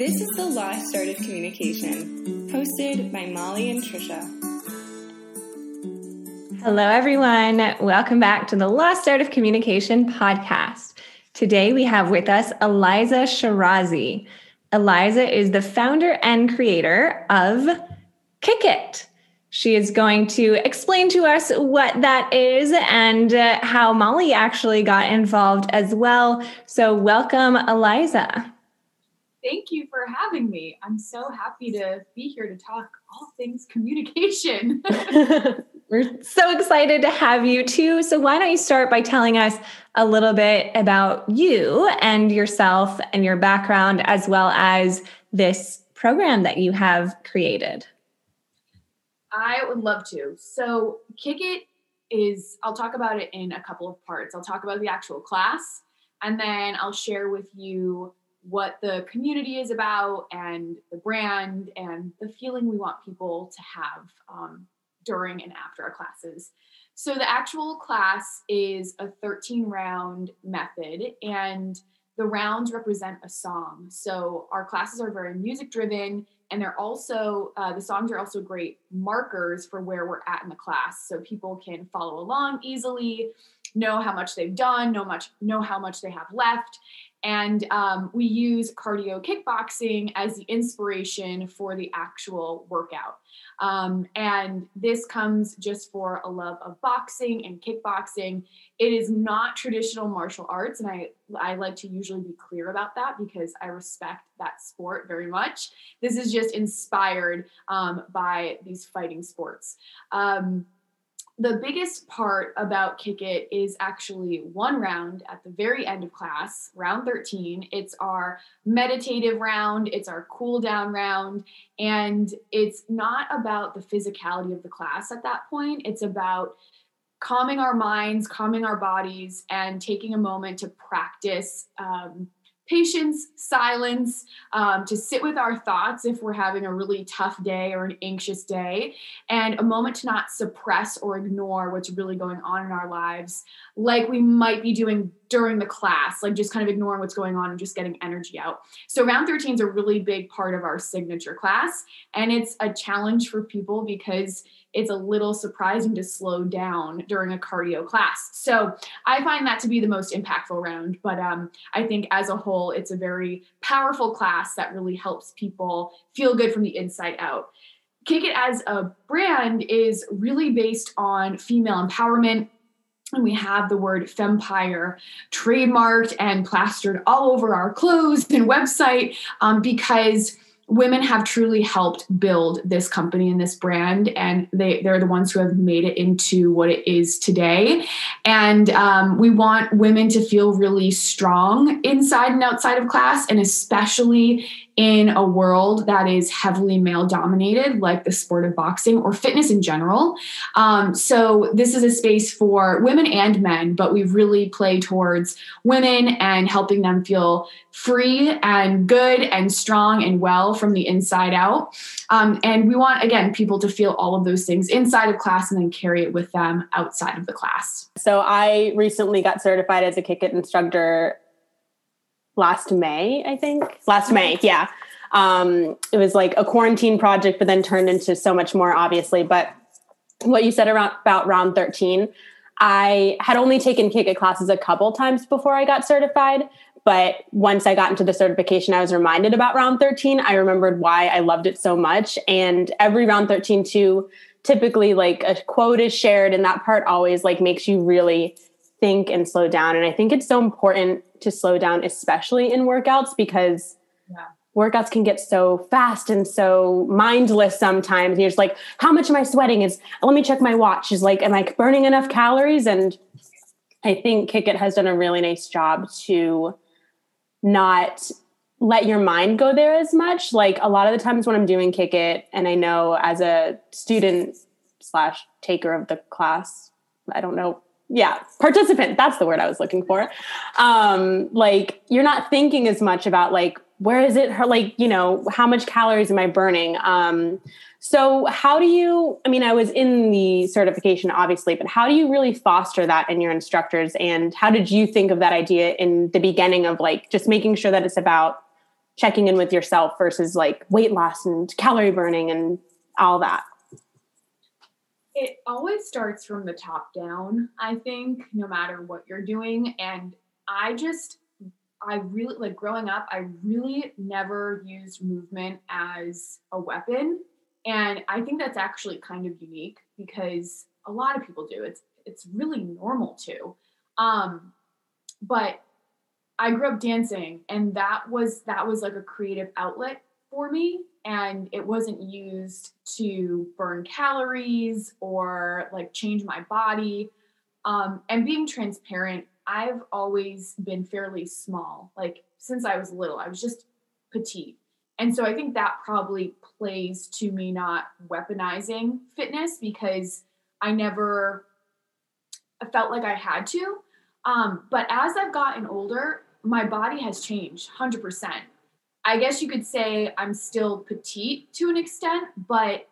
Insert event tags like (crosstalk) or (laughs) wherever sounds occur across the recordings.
This is the Lost Art of Communication, hosted by Molly and Tricia. Hello, everyone. Welcome back to the Lost Art of Communication podcast. Today we have with us Eliza Shirazi. Eliza is the founder and creator of Kick It. She is going to explain to us what that is and uh, how Molly actually got involved as well. So, welcome, Eliza. Thank you for having me. I'm so happy to be here to talk all things communication. (laughs) We're so excited to have you too. So, why don't you start by telling us a little bit about you and yourself and your background, as well as this program that you have created? I would love to. So, Kick It is, I'll talk about it in a couple of parts. I'll talk about the actual class, and then I'll share with you what the community is about and the brand and the feeling we want people to have um, during and after our classes. So, the actual class is a 13 round method, and the rounds represent a song. So, our classes are very music driven and they're also uh, the songs are also great markers for where we're at in the class so people can follow along easily know how much they've done know much know how much they have left and um, we use cardio kickboxing as the inspiration for the actual workout. Um, and this comes just for a love of boxing and kickboxing. It is not traditional martial arts and i i like to usually be clear about that because i respect that sport very much. This is just inspired um, by these fighting sports. Um, the biggest part about Kick It is actually one round at the very end of class, round 13. It's our meditative round, it's our cool down round, and it's not about the physicality of the class at that point. It's about calming our minds, calming our bodies, and taking a moment to practice um, patience, silence, um, to sit with our thoughts if we're having a really tough day or an anxious day, and a moment to not suppress or ignore what's really going on in our lives, like we might be doing during the class, like just kind of ignoring what's going on and just getting energy out. So, round 13 is a really big part of our signature class, and it's a challenge for people because it's a little surprising to slow down during a cardio class. So I find that to be the most impactful round. But um, I think as a whole, it's a very powerful class that really helps people feel good from the inside out. Kick It as a brand is really based on female empowerment. And we have the word fempire trademarked and plastered all over our clothes and website um, because women have truly helped build this company and this brand and they, they're the ones who have made it into what it is today. And um, we want women to feel really strong inside and outside of class and especially in a world that is heavily male dominated, like the sport of boxing or fitness in general. Um, so, this is a space for women and men, but we really play towards women and helping them feel free and good and strong and well from the inside out. Um, and we want, again, people to feel all of those things inside of class and then carry it with them outside of the class. So, I recently got certified as a kick it instructor last May, I think. Last May, yeah. Um, it was like a quarantine project, but then turned into so much more, obviously. But what you said around about round 13, I had only taken Kick It classes a couple times before I got certified. But once I got into the certification, I was reminded about round 13. I remembered why I loved it so much. And every round 13, too, typically like a quote is shared, and that part always like makes you really think and slow down. And I think it's so important to slow down, especially in workouts, because yeah. workouts can get so fast and so mindless sometimes. And you're just like, how much am I sweating? Is let me check my watch. Is like, am I burning enough calories? And I think Kick It has done a really nice job to not let your mind go there as much. Like a lot of the times when I'm doing Kick It, and I know as a student slash taker of the class, I don't know yeah participant that's the word i was looking for. Um like you're not thinking as much about like where is it her like you know how much calories am i burning? Um so how do you i mean i was in the certification obviously but how do you really foster that in your instructors? And how did you think of that idea in the beginning of like just making sure that it's about checking in with yourself versus like weight loss and calorie burning and all that? It always starts from the top down, I think, no matter what you're doing. And I just, I really, like growing up, I really never used movement as a weapon. And I think that's actually kind of unique because a lot of people do. It's it's really normal to. Um, but I grew up dancing and that was that was like a creative outlet for me and it wasn't used to burn calories or like change my body. Um, and being transparent i've always been fairly small like since i was little i was just petite. And so i think that probably plays to me not weaponizing fitness because i never felt like i had to. Um, but as i've gotten older my body has changed 100% I guess you could say I'm still petite to an extent, but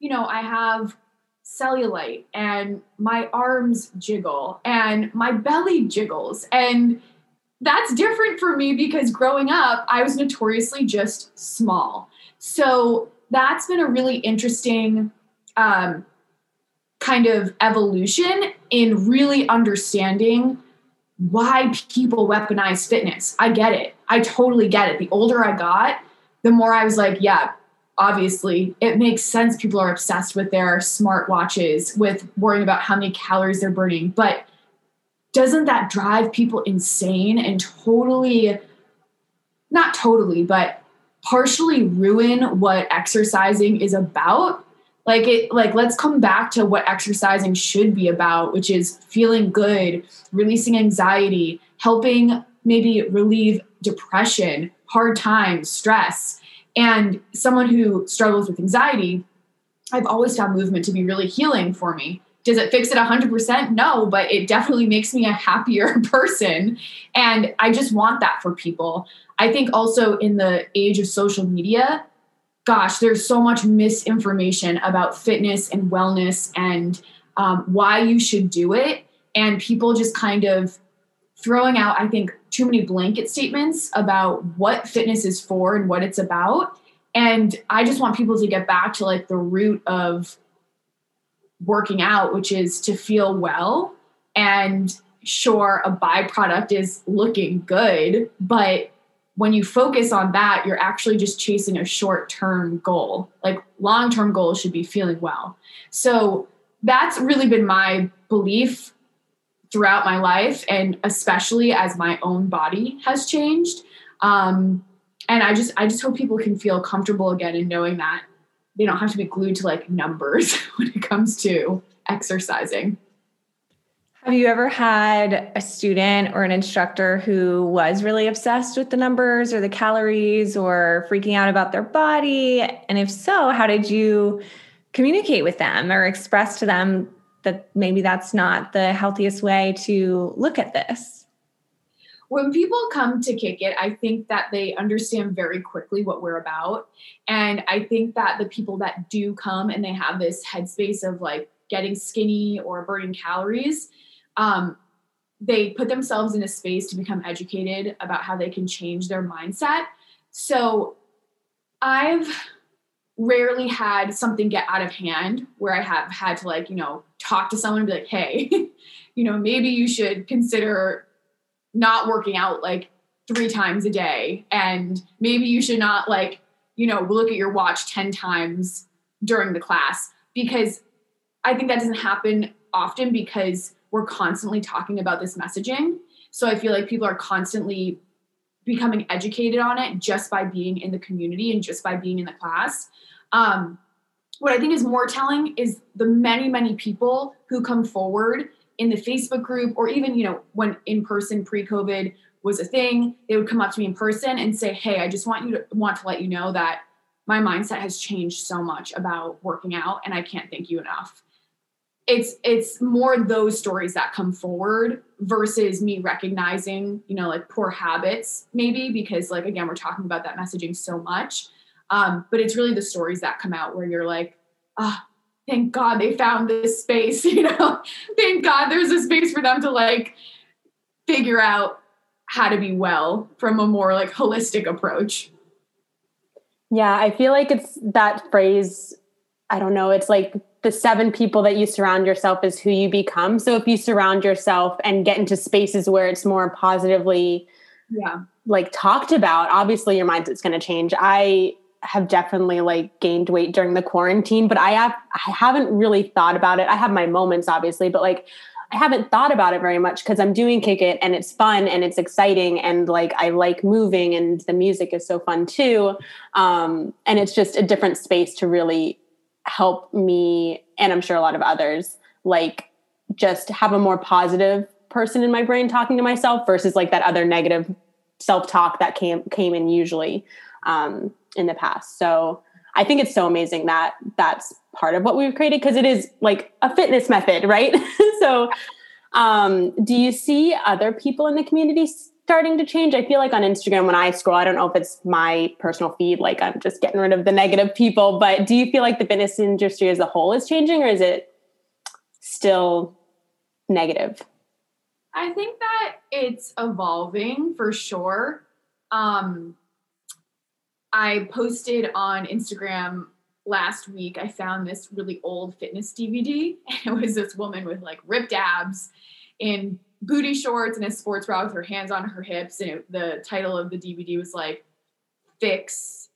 you know, I have cellulite and my arms jiggle and my belly jiggles. And that's different for me because growing up, I was notoriously just small. So that's been a really interesting um, kind of evolution in really understanding why people weaponize fitness. I get it. I totally get it. The older I got, the more I was like, yeah, obviously, it makes sense people are obsessed with their smart watches, with worrying about how many calories they're burning. But doesn't that drive people insane and totally, not totally, but partially ruin what exercising is about? like it like let's come back to what exercising should be about which is feeling good releasing anxiety helping maybe relieve depression hard times stress and someone who struggles with anxiety i've always found movement to be really healing for me does it fix it 100% no but it definitely makes me a happier (laughs) person and i just want that for people i think also in the age of social media gosh, there's so much misinformation about fitness and wellness and um, why you should do it. And people just kind of throwing out, I think, too many blanket statements about what fitness is for and what it's about. And I just want people to get back to like the root of working out, which is to feel well. And sure, a byproduct is looking good, but when you focus on that, you're actually just chasing a short term goal. Like long term goals should be feeling well. So that's really been my belief throughout my life, and especially as my own body has changed. Um, and I just I just hope people can feel comfortable again in knowing that they don't have to be glued to like numbers (laughs) when it comes to exercising. Have you ever had a student or an instructor who was really obsessed with the numbers or the calories or freaking out about their body? And if so, how did you communicate with them or express to them that maybe that's not the healthiest way to look at this? When people come to Kick It, I think that they understand very quickly what we're about. And I think that the people that do come and they have this headspace of like getting skinny or burning calories, um, they put themselves in a space to become educated about how they can change their mindset. So I've rarely had something get out of hand where I have had to like, you know, talk to someone and be like, hey, (laughs) you know, maybe you should consider not working out like three times a day. And maybe you should not like, you know, look at your watch 10 times during the class because I think that doesn't happen often because we're constantly talking about this messaging. So I feel like people are constantly becoming educated on it just by being in the community and just by being in the class. Um, what I think is more telling is the many, many people who come forward in the Facebook group or even, you know, when in person pre COVID was a thing, they would come up to me in person and say, Hey, I just want you to want to let you know that my mindset has changed so much about working out and I can't thank you enough it's it's more those stories that come forward versus me recognizing you know like poor habits maybe because like again we're talking about that messaging so much um, but it's really the stories that come out where you're like ah oh, thank god they found this space (laughs) you know thank god there's a space for them to like figure out how to be well from a more like holistic approach Yeah, I feel like it's that phrase. I don't know. It's like the seven people that you surround yourself is who you become. So if you surround yourself and get into spaces where it's more positively, yeah, like talked about, obviously your mindset's going to change. I have definitely like gained weight during the quarantine, but I have I haven't really thought about it. I have my moments, obviously, but like I haven't thought about it very much because I'm doing Kick It and it's fun and it's exciting and like I like moving and the music is so fun too. Um, and it's just a different space to really help me and I'm sure a lot of others like just have a more positive person in my brain talking to myself versus like that other negative self-talk that came came in usually um, in the past. So I think it's so amazing that that's part of what we've created because it is like a fitness method, right? (laughs) so, um, do you see other people in the community starting to change? I feel like on Instagram when I scroll, I don't know if it's my personal feed, like I'm just getting rid of the negative people, but do you feel like the fitness industry as a whole is changing or is it still negative? I think that it's evolving for sure. Um, I posted on Instagram last week. I found this really old fitness DVD. (laughs) And it was this woman with like ripped abs in booty shorts and a sports bra with her hands on her hips. And it, the title of the DVD was like Fix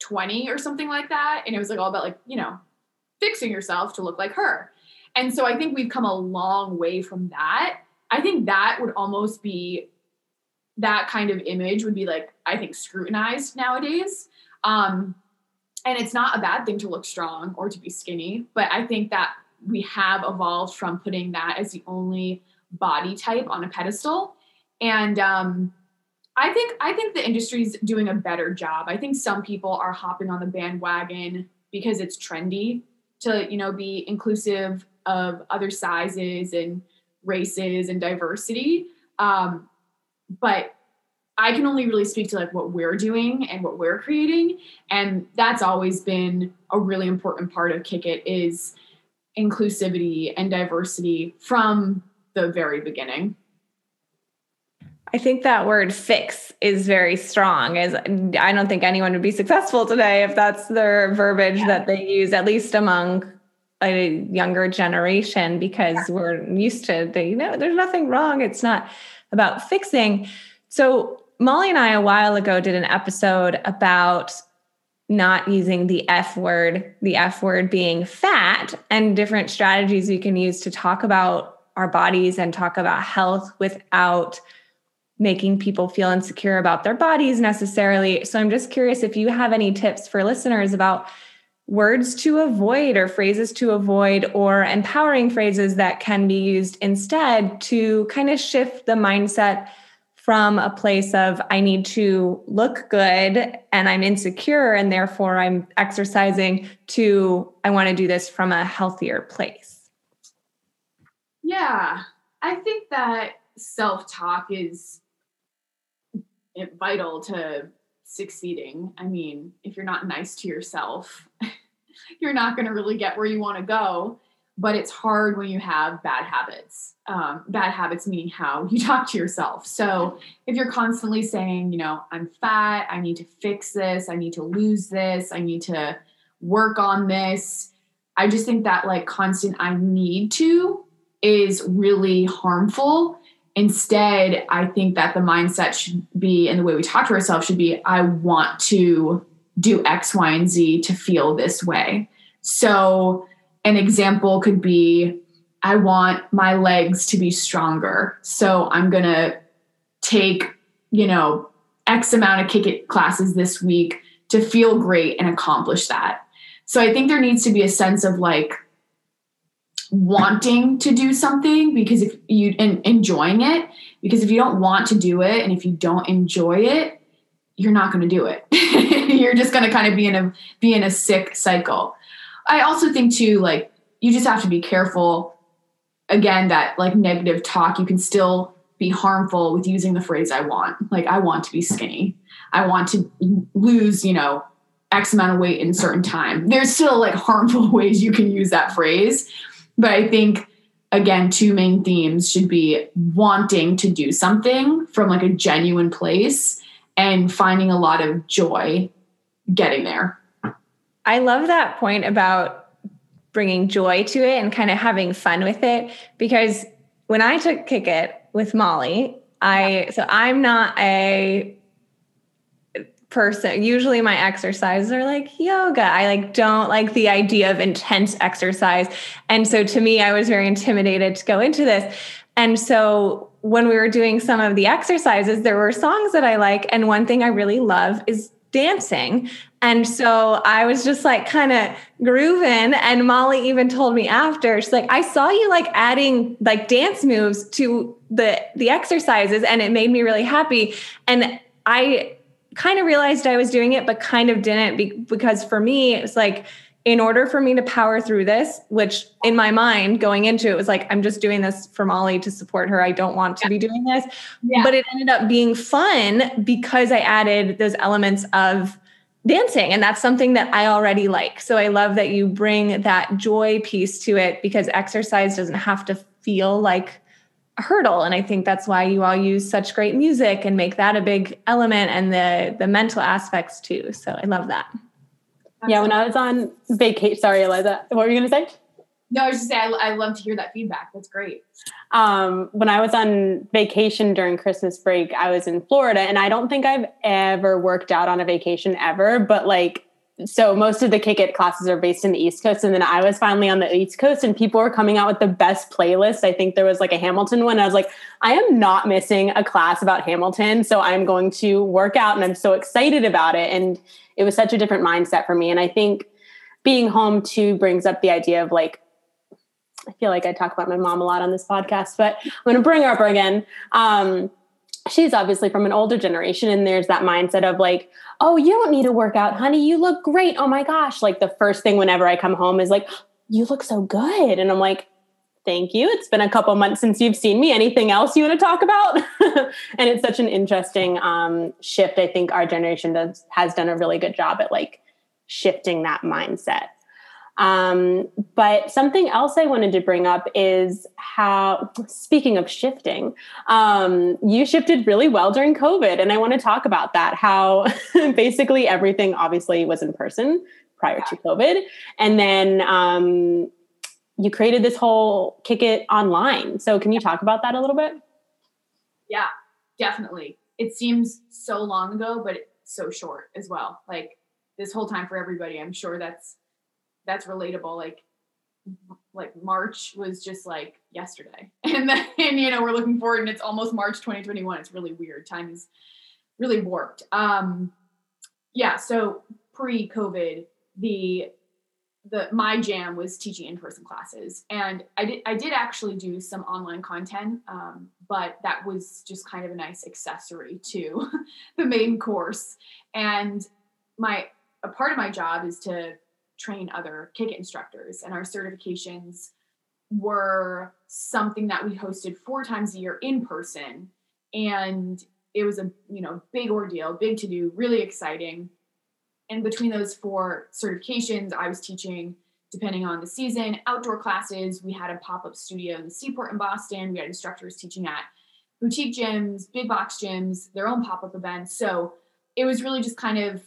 20 or something like that. And it was like all about like, you know, fixing yourself to look like her. And so I think we've come a long way from that. I think that would almost be that kind of image would be like i think scrutinized nowadays um and it's not a bad thing to look strong or to be skinny but i think that we have evolved from putting that as the only body type on a pedestal. And um i think i think the industry's doing a better job. I think some people are hopping on the bandwagon because it's trendy to you know be inclusive of other sizes and races and diversity. Um, but I can only really speak to like what we're doing and what we're creating. And that's always been a really important part of Kick It is inclusivity and diversity from the very beginning. I think that word fix is very strong. As I don't think anyone would be successful today if that's their verbiage yeah. that they use, at least among a younger generation, because yeah. we're used to the, you know, there's nothing wrong. It's not about fixing. So Molly and I a while ago did an episode about not using the F word, the F word being fat, and different strategies we can use to talk about our bodies and talk about health without making people feel insecure about their bodies necessarily. So I'm just curious if you have any tips for listeners about words to avoid or phrases to avoid or empowering phrases that can be used instead to kind of shift the mindset from a place of I need to look good and I'm insecure and therefore I'm exercising to I want to do this from a healthier place. Yeah, I think that self talk is vital to succeeding. I mean, if you're not nice to yourself, (laughs) you're not going to really get where you want to go. But it's hard when you have bad habits. Um, bad habits meaning how you (laughs) talk to yourself. So if you're constantly saying, you know, I'm fat, I need to fix this, I need to lose this, I need to work on this, I just think that like constant I need to is really harmful Instead, I think that the mindset should be, and the way we talk to ourselves should be, I want to do X, Y, and Z to feel this way. So, an example could be, I want my legs to be stronger. So, I'm going to take, you know, X amount of kick it classes this week to feel great and accomplish that. So, I think there needs to be a sense of like, wanting to do something because if you and enjoying it because if you don't want to do it and if you don't enjoy it you're not going to do it. (laughs) You're just going to kind of be in a be in a sick cycle. I also think too like you just have to be careful again that like negative talk you can still be harmful with using the phrase i want. Like i want to be skinny. I want to lose you know x amount of weight in a certain time. There's still like harmful (laughs) ways you can use that phrase but I think again, two main themes should be wanting to do something from like a genuine place and finding a lot of joy getting there. I love that point about bringing joy to it and kind of having fun with it because when I took Kick It with Molly, I so I'm not a person usually my exercises are like yoga i like don't like the idea of intense exercise and so to me i was very intimidated to go into this and so when we were doing some of the exercises there were songs that i like and one thing i really love is dancing and so I was just like kind of grooving. And Molly even told me after, she's like, I saw you like adding like dance moves to the the exercises and it made me really happy. And I kind of realized I was doing it, but kind of didn't be, because for me, it was like, in order for me to power through this, which in my mind going into it was like, I'm just doing this for Molly to support her. I don't want to yeah. be doing this. Yeah. But it ended up being fun because I added those elements of dancing and that's something that I already like. So I love that you bring that joy piece to it because exercise doesn't have to feel like hurdle and I think that's why you all use such great music and make that a big element and the the mental aspects too. So I love that. Yeah, when I was on vacation, sorry, Eliza, what were you going to say? No, I was just saying, I, I love to hear that feedback. That's great. Um, when I was on vacation during Christmas break, I was in Florida, and I don't think I've ever worked out on a vacation ever, but like, so most of the kick it classes are based in the East Coast, and then I was finally on the East Coast, and people were coming out with the best playlist. I think there was like a Hamilton one. I was like, I am not missing a class about Hamilton, so I'm going to work out, and I'm so excited about it. And it was such a different mindset for me, and I think being home too brings up the idea of like I feel like I talk about my mom a lot on this podcast, but I'm going to bring her up again. Um, she's obviously from an older generation, and there's that mindset of like, oh, you don't need to work out, honey. You look great. Oh my gosh. Like the first thing whenever I come home is like, you look so good. And I'm like, thank you. It's been a couple months since you've seen me. Anything else you want to talk about? (laughs) and it's such an interesting um, shift. I think our generation does has done a really good job at like shifting that mindset. Um, but something else I wanted to bring up is how, speaking of shifting, um, you shifted really well during COVID. And I want to talk about that how (laughs) basically everything obviously was in person prior to COVID. And then um, you created this whole kick it online. So, can you talk about that a little bit? Yeah, definitely. It seems so long ago, but so short as well. Like this whole time for everybody, I'm sure that's that's relatable. Like like March was just like yesterday. (laughs) And then you know, we're looking forward and it's almost March 2021. It's really weird. Time is really warped. Um yeah, so pre-COVID, the the my jam was teaching in-person classes and i did i did actually do some online content um, but that was just kind of a nice accessory to (laughs) the main course and my a part of my job is to train other kick instructors and our certifications were something that we hosted four times a year in person. And it was a you know big ordeal big to do really exciting. And between those four certifications i was teaching depending on the season outdoor classes. We had a pop-up studio in the seaport in boston. We had instructors teaching at boutique gyms big box gyms their own pop-up events. So it was really just kind of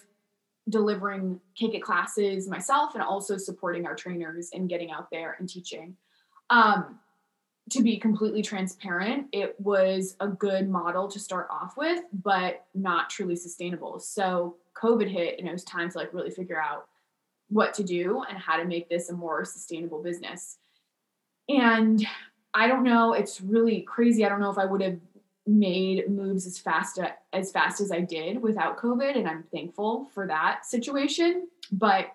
delivering kick it classes myself and also supporting our trainers and getting out there and teaching. Um, to be completely transparent it was a good model to start off with but not truly sustainable. So covid hit and it was time to like really figure out what to do and how to make this a more sustainable business. And i don't know it's really crazy. I don't know if i would have made moves as fast as fast as I did without COVID, and I'm thankful for that situation. But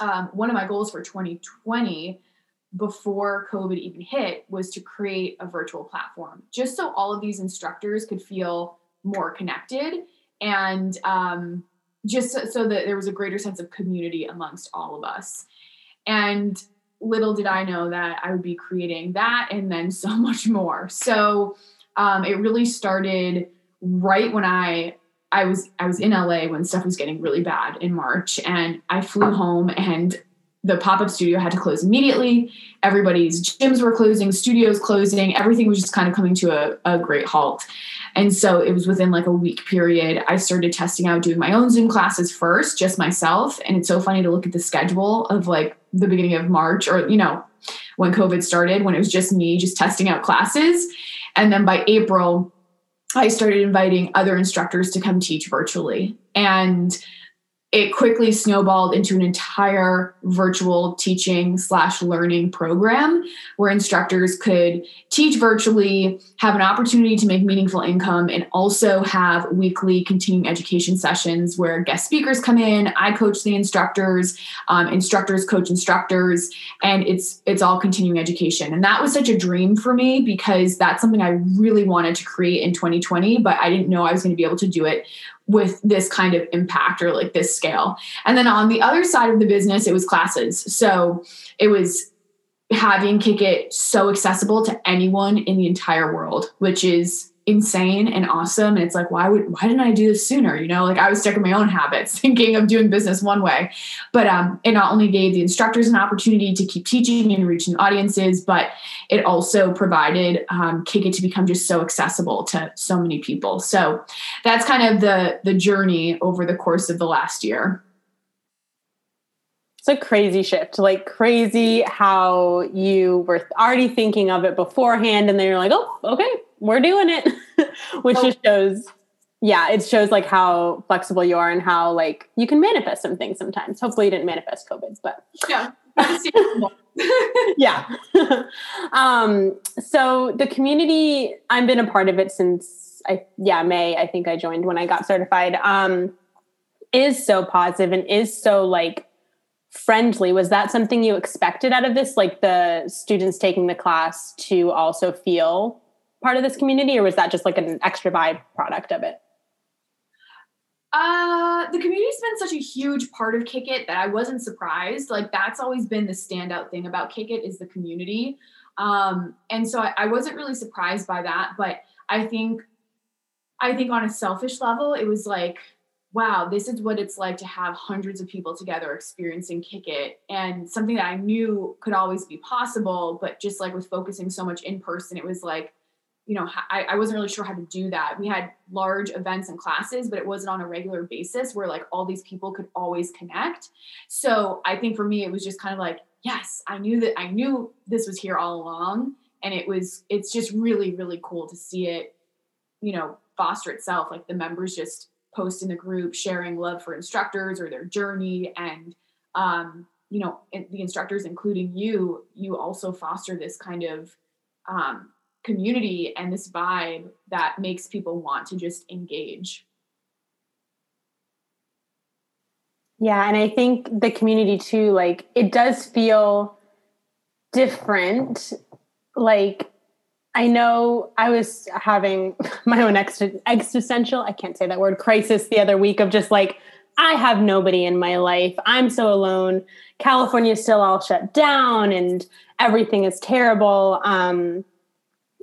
um, one of my goals for 2020 before COVID even hit was to create a virtual platform, just so all of these instructors could feel more connected and um, just so, so that there was a greater sense of community amongst all of us. And little did I know that I would be creating that and then (laughs) so much more. So um, it really started right when I I was I was in LA when stuff was getting really bad in March, and I flew home and the pop-up studio had to close immediately. Everybody's gyms were closing, studios closing, everything was just kind of coming to a, a great halt. And so it was within like a week period, I started testing out doing my own Zoom classes first, just myself. And it's so funny to look at the schedule of like the beginning of March or, you know, when COVID started, when it was just me just testing out classes. And then by April, I started inviting other instructors to come teach virtually. And it quickly snowballed into an entire virtual teaching slash learning program where instructors could teach virtually have an opportunity to make meaningful income and also have weekly continuing education sessions where guest speakers come in i coach the instructors um, instructors coach instructors and it's it's all continuing education. And that was such a dream for me because that's something i really wanted to create in 2020 but i didn't know i was going to be able to do it with this kind of impact or like this scale. And then on the other side of the business, it was classes. So it was having Kick It so accessible to anyone in the entire world, which is insane and awesome. And it's like, why would why didn't I do this sooner? You know, like I was stuck in my own habits, (laughs) thinking of doing business one way. But um, it not only gave the instructors an opportunity to keep teaching and reaching audiences, but it also provided um, Kick It to become just so accessible to so many people. So that's kind of the the journey over the course of the last year. It's a crazy shift, like crazy how you were already thinking of it beforehand, and then you're like, oh, okay, we're doing it, (laughs) which just shows, yeah, it shows like how flexible you are and how like you can manifest some things sometimes. Hopefully, you didn't manifest COVID, but yeah. (laughs) (laughs) yeah. um, so the community, I've been a part of it since I, yeah, May, I think I joined when I got certified, um, is so positive and is so like friendly. Was that something you expected out of this? Like the students taking the class to also feel part of this community, or was that just like an extra byproduct of it? Uh, the community's been such a huge part of Kick It that I wasn't surprised. Like that's always been the standout thing about Kick It is the community. Um, and so I, I wasn't really surprised by that, but I think, I think on a selfish level, it was like, wow, this is what it's like to have hundreds of people together experiencing Kick It and something that I knew could always be possible, but just like with focusing so much in person, it was like, you know, I, I wasn't really sure how to do that. We had large events and classes, but it wasn't on a regular basis where like all these people could always connect. So I think for me, it was just kind of like, yes, I knew that I knew this was here all along. And it was, it's just really, really cool to see it, you know, foster itself. Like the members just post in the group sharing love for instructors or their journey. And, um, you know, the instructors, including you, you also foster this kind of, um, community and this vibe that makes people want to just engage. Yeah, and I think the community too, like it does feel different. Like I know I was having (laughs) my own existential, I can't say that word, crisis the other week of just like, I have nobody in my life. I'm so alone. California's still all shut down and everything is terrible. Um,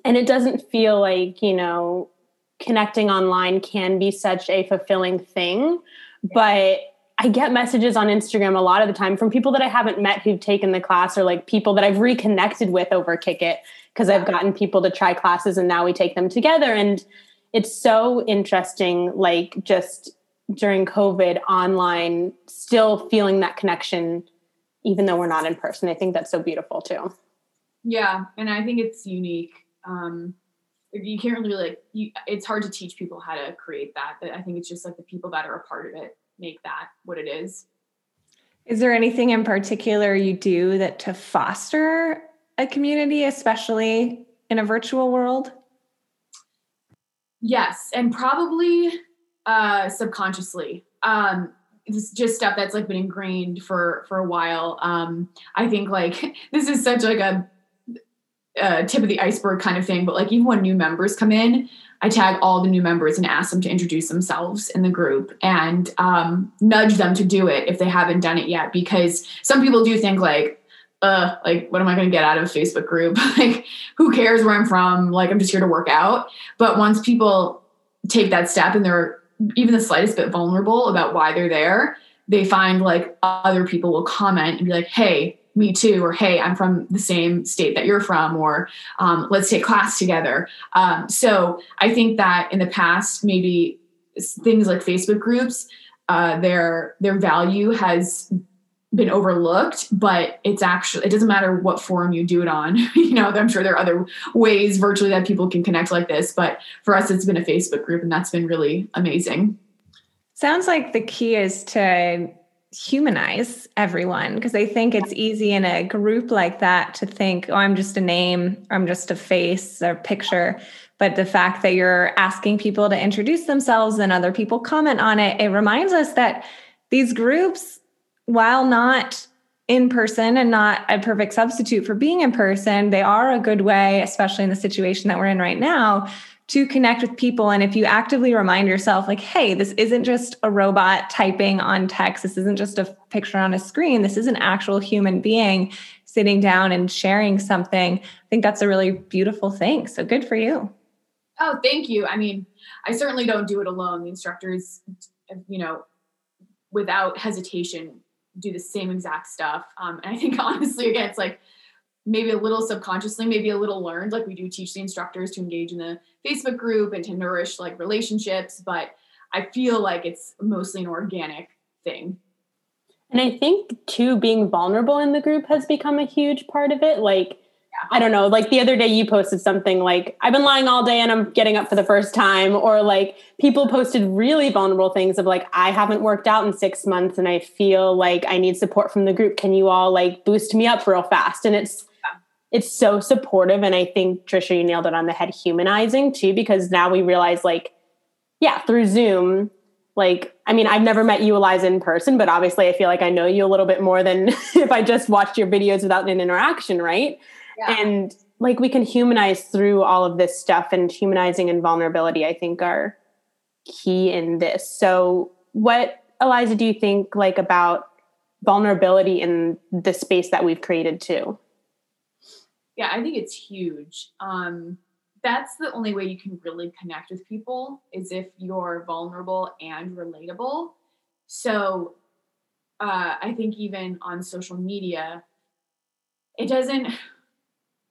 and it doesn't feel like you know connecting online can be such a fulfilling thing. But i get messages on instagram a lot of the time from people that i haven't met who've taken the class or like people that i've reconnected with over kick it because i've gotten people to try classes and now we take them together. And it's so interesting like just during covid online still feeling that connection even though we're not in person. I think that's so beautiful too. Yeah and i think it's unique um, you can't really like you, it's hard to teach people how to create that but i think it's just like the people that are a part of it make that what it is. Is there anything in particular you do that to foster a community especially in a virtual world? Yes and probably uh subconsciously. Um it's just stuff that's like been ingrained for for a while. Um i think like (laughs) this is such like a uh, tip of the iceberg kind of thing, but like even when new members come in, I tag all the new members and ask them to introduce themselves in the group and um, nudge them to do it if they haven't done it yet. Because some people do think like, uh, like what am I going to get out of a Facebook group? (laughs) like, who cares where I'm from? Like, I'm just here to work out. But once people take that step and they're even the slightest bit vulnerable about why they're there, they find like other people will comment and be like, hey, me too, or hey, I'm from the same state that you're from, or um, let's take class together. Um, so I think that in the past, maybe things like Facebook groups, uh, their their value has been overlooked, but it's actually it doesn't matter what forum you do it on. (laughs) you know, I'm sure there are other ways virtually that people can connect like this, but for us, it's been a Facebook group, and that's been really amazing. Sounds like the key is to humanize everyone because I think it's easy in a group like that to think, oh, I'm just a name, or I'm just a face or picture. But the fact that you're asking people to introduce themselves and other people comment on it, it reminds us that these groups, while not in person and not a perfect substitute for being in person, they are a good way, especially in the situation that we're in right now, to connect with people. And if you actively remind yourself, like, hey, this isn't just a robot typing on text, this isn't just a picture on a screen, this is an actual human being sitting down and sharing something, I think that's a really beautiful thing. So good for you. Oh, thank you. I mean, I certainly don't do it alone. The instructors, you know, without hesitation, do the same exact stuff. Um, and I think (laughs) honestly, again, it's like maybe a little subconsciously, maybe a little learned. Like we do teach the instructors to engage in the Facebook group and to nourish like relationships, but I feel like it's mostly an organic thing. And I think too, being vulnerable in the group has become a huge part of it. Like, yeah. I don't know, like the other day you posted something like, I've been lying all day and I'm getting up for the first time. Or like people posted really vulnerable things of like, I haven't worked out in six months and I feel like I need support from the group. Can you all like boost me up real fast? And it's, it's so supportive. And I think Tricia, you nailed it on the head, humanizing too, because now we realize like, yeah, through Zoom, like, I mean, I've never met you, Eliza, in person, but obviously I feel like I know you a little bit more than (laughs) if I just watched your videos without an interaction, right? Yeah. And like we can humanize through all of this stuff and humanizing and vulnerability, I think are key in this. So what Eliza do you think like about vulnerability in the space that we've created too? Yeah i think it's huge. Um that's the only way you can really connect with people is if you're vulnerable and relatable. So uh, i think even on social media it doesn't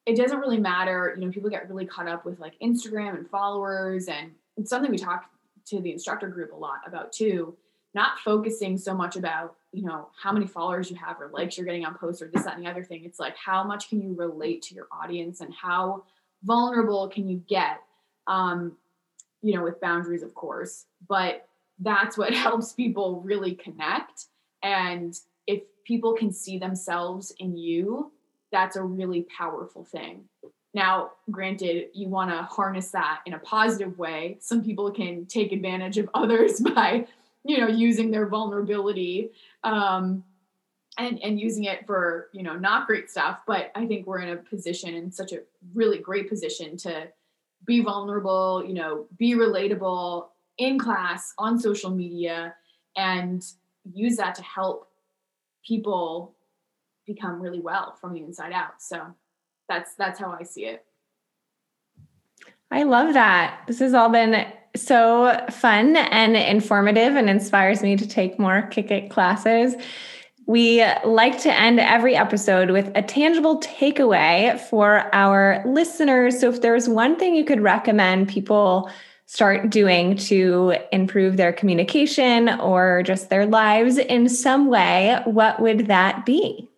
it doesn't really matter. You know people get really caught up with like instagram and followers and it's something we talk to the instructor group a lot about too not focusing so much about you know how many followers you have or likes you're getting on posts or this that and the other thing it's like how much can you relate to your audience and how vulnerable can you get um you know with boundaries of course but that's what (laughs) helps people really connect. And if people can see themselves in you that's a really powerful thing. Now granted you want to harness that in a positive way. Some people can take advantage of others (laughs) by you know using their vulnerability um, and and using it for you know not great stuff but i think we're in a position in such a really great position to be vulnerable you know be relatable in class on social media and use that to help people become really well from the inside out. So that's that's how i see it. I love that. This has all been so fun and informative and inspires me to take more Kick It classes. We like to end every episode with a tangible takeaway for our listeners. So, if there's one thing you could recommend people start doing to improve their communication or just their lives in some way, what would that be?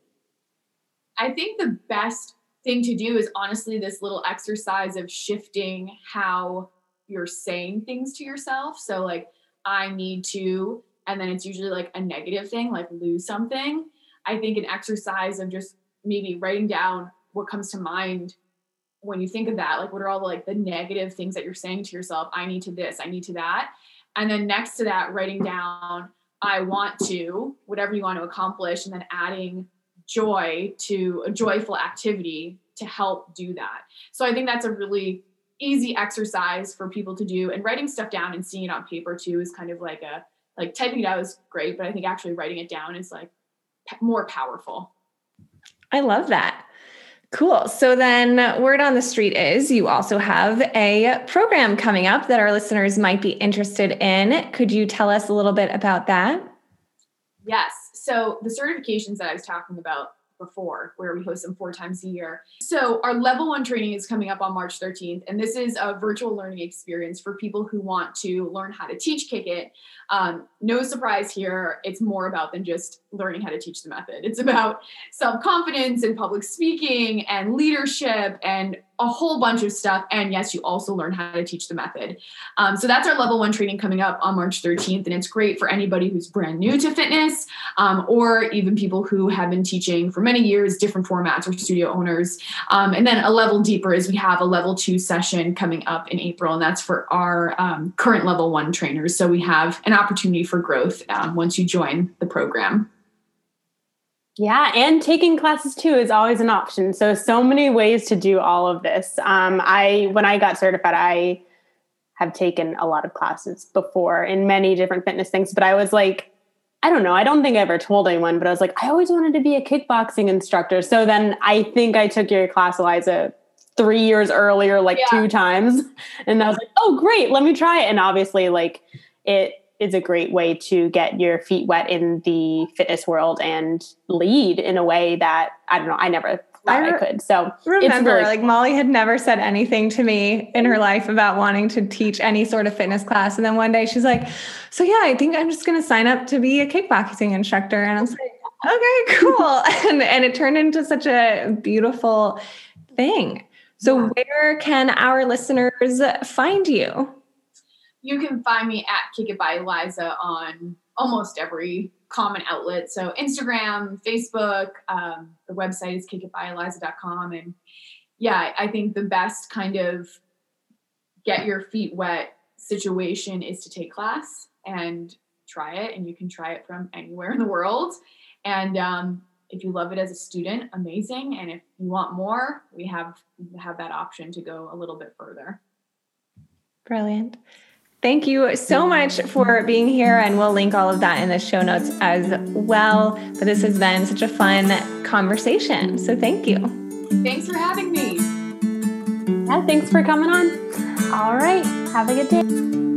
I think the best thing to do is honestly this little exercise of shifting how you're saying things to yourself. So like I need to and then it's usually like a negative thing like lose something. I think an exercise of just maybe writing down what comes to mind when you think of that like what are all the like the negative things that you're saying to yourself i need to this i need to that and then next to that writing down i want to whatever you want to accomplish and then adding joy to a joyful activity to help do that so i think that's a really easy exercise for people to do and writing stuff down and seeing it on paper too is kind of like a like typing it out is great but i think actually writing it down is like p- more powerful. I love that. Cool. So then word on the street is you also have a program coming up that our listeners might be interested in. Could you tell us a little bit about that? Yes. So the certifications that i was talking about before, where we host them four times a year. So our level one training is coming up on March 13th, and this is a virtual learning experience for people who want to learn how to teach Kick It. Um, no surprise here, it's more about than just learning how to teach the method. It's about self confidence and public speaking and leadership and a whole bunch of stuff. And yes, you also learn how to teach the method. Um, so that's our level one training coming up on March 13th. And it's great for anybody who's brand new to fitness um, or even people who have been teaching for many years, different formats or studio owners. Um, and then a level deeper is we have a level two session coming up in April, and that's for our um, current level one trainers. So we have an opportunity for growth um, once you join the program. Yeah, and taking classes too is always an option. So so many ways to do all of this. Um, I when I got certified, I have taken a lot of classes before in many different fitness things, but I was like, I don't know, I don't think I ever told anyone, but I was like, I always wanted to be a kickboxing instructor. So then I think I took your class, Eliza, three years earlier, like yeah. two times, (laughs) and I was like, oh great, let me try it. And obviously, like it is a great way to get your feet wet in the fitness world and lead in a way that I don't know, I never thought I, re- I could. So remember, really like. Molly had never said anything to me in her life about wanting to teach any sort of fitness class. And then one day she's like, So yeah, I think I'm just gonna sign up to be a kickboxing instructor. And I was like, Okay, cool. (laughs) and and it turned into such a beautiful thing. So where can our listeners find you? You can find me at Kick It by Eliza on almost every common outlet. So Instagram, Facebook, um, the website is kickitbyeliza.com. And yeah, I think the best kind of get your feet wet situation is to take class and try it. And you can try it from anywhere in the world. And um, if you love it as a student, amazing. And if you want more, we have have that option to go a little bit further. Brilliant. Thank you so much for being here, and we'll link all of that in the show notes as well. But this has been such a fun conversation. So thank you. Thanks for having me. Yeah, thanks for coming on. All right. Have a good day.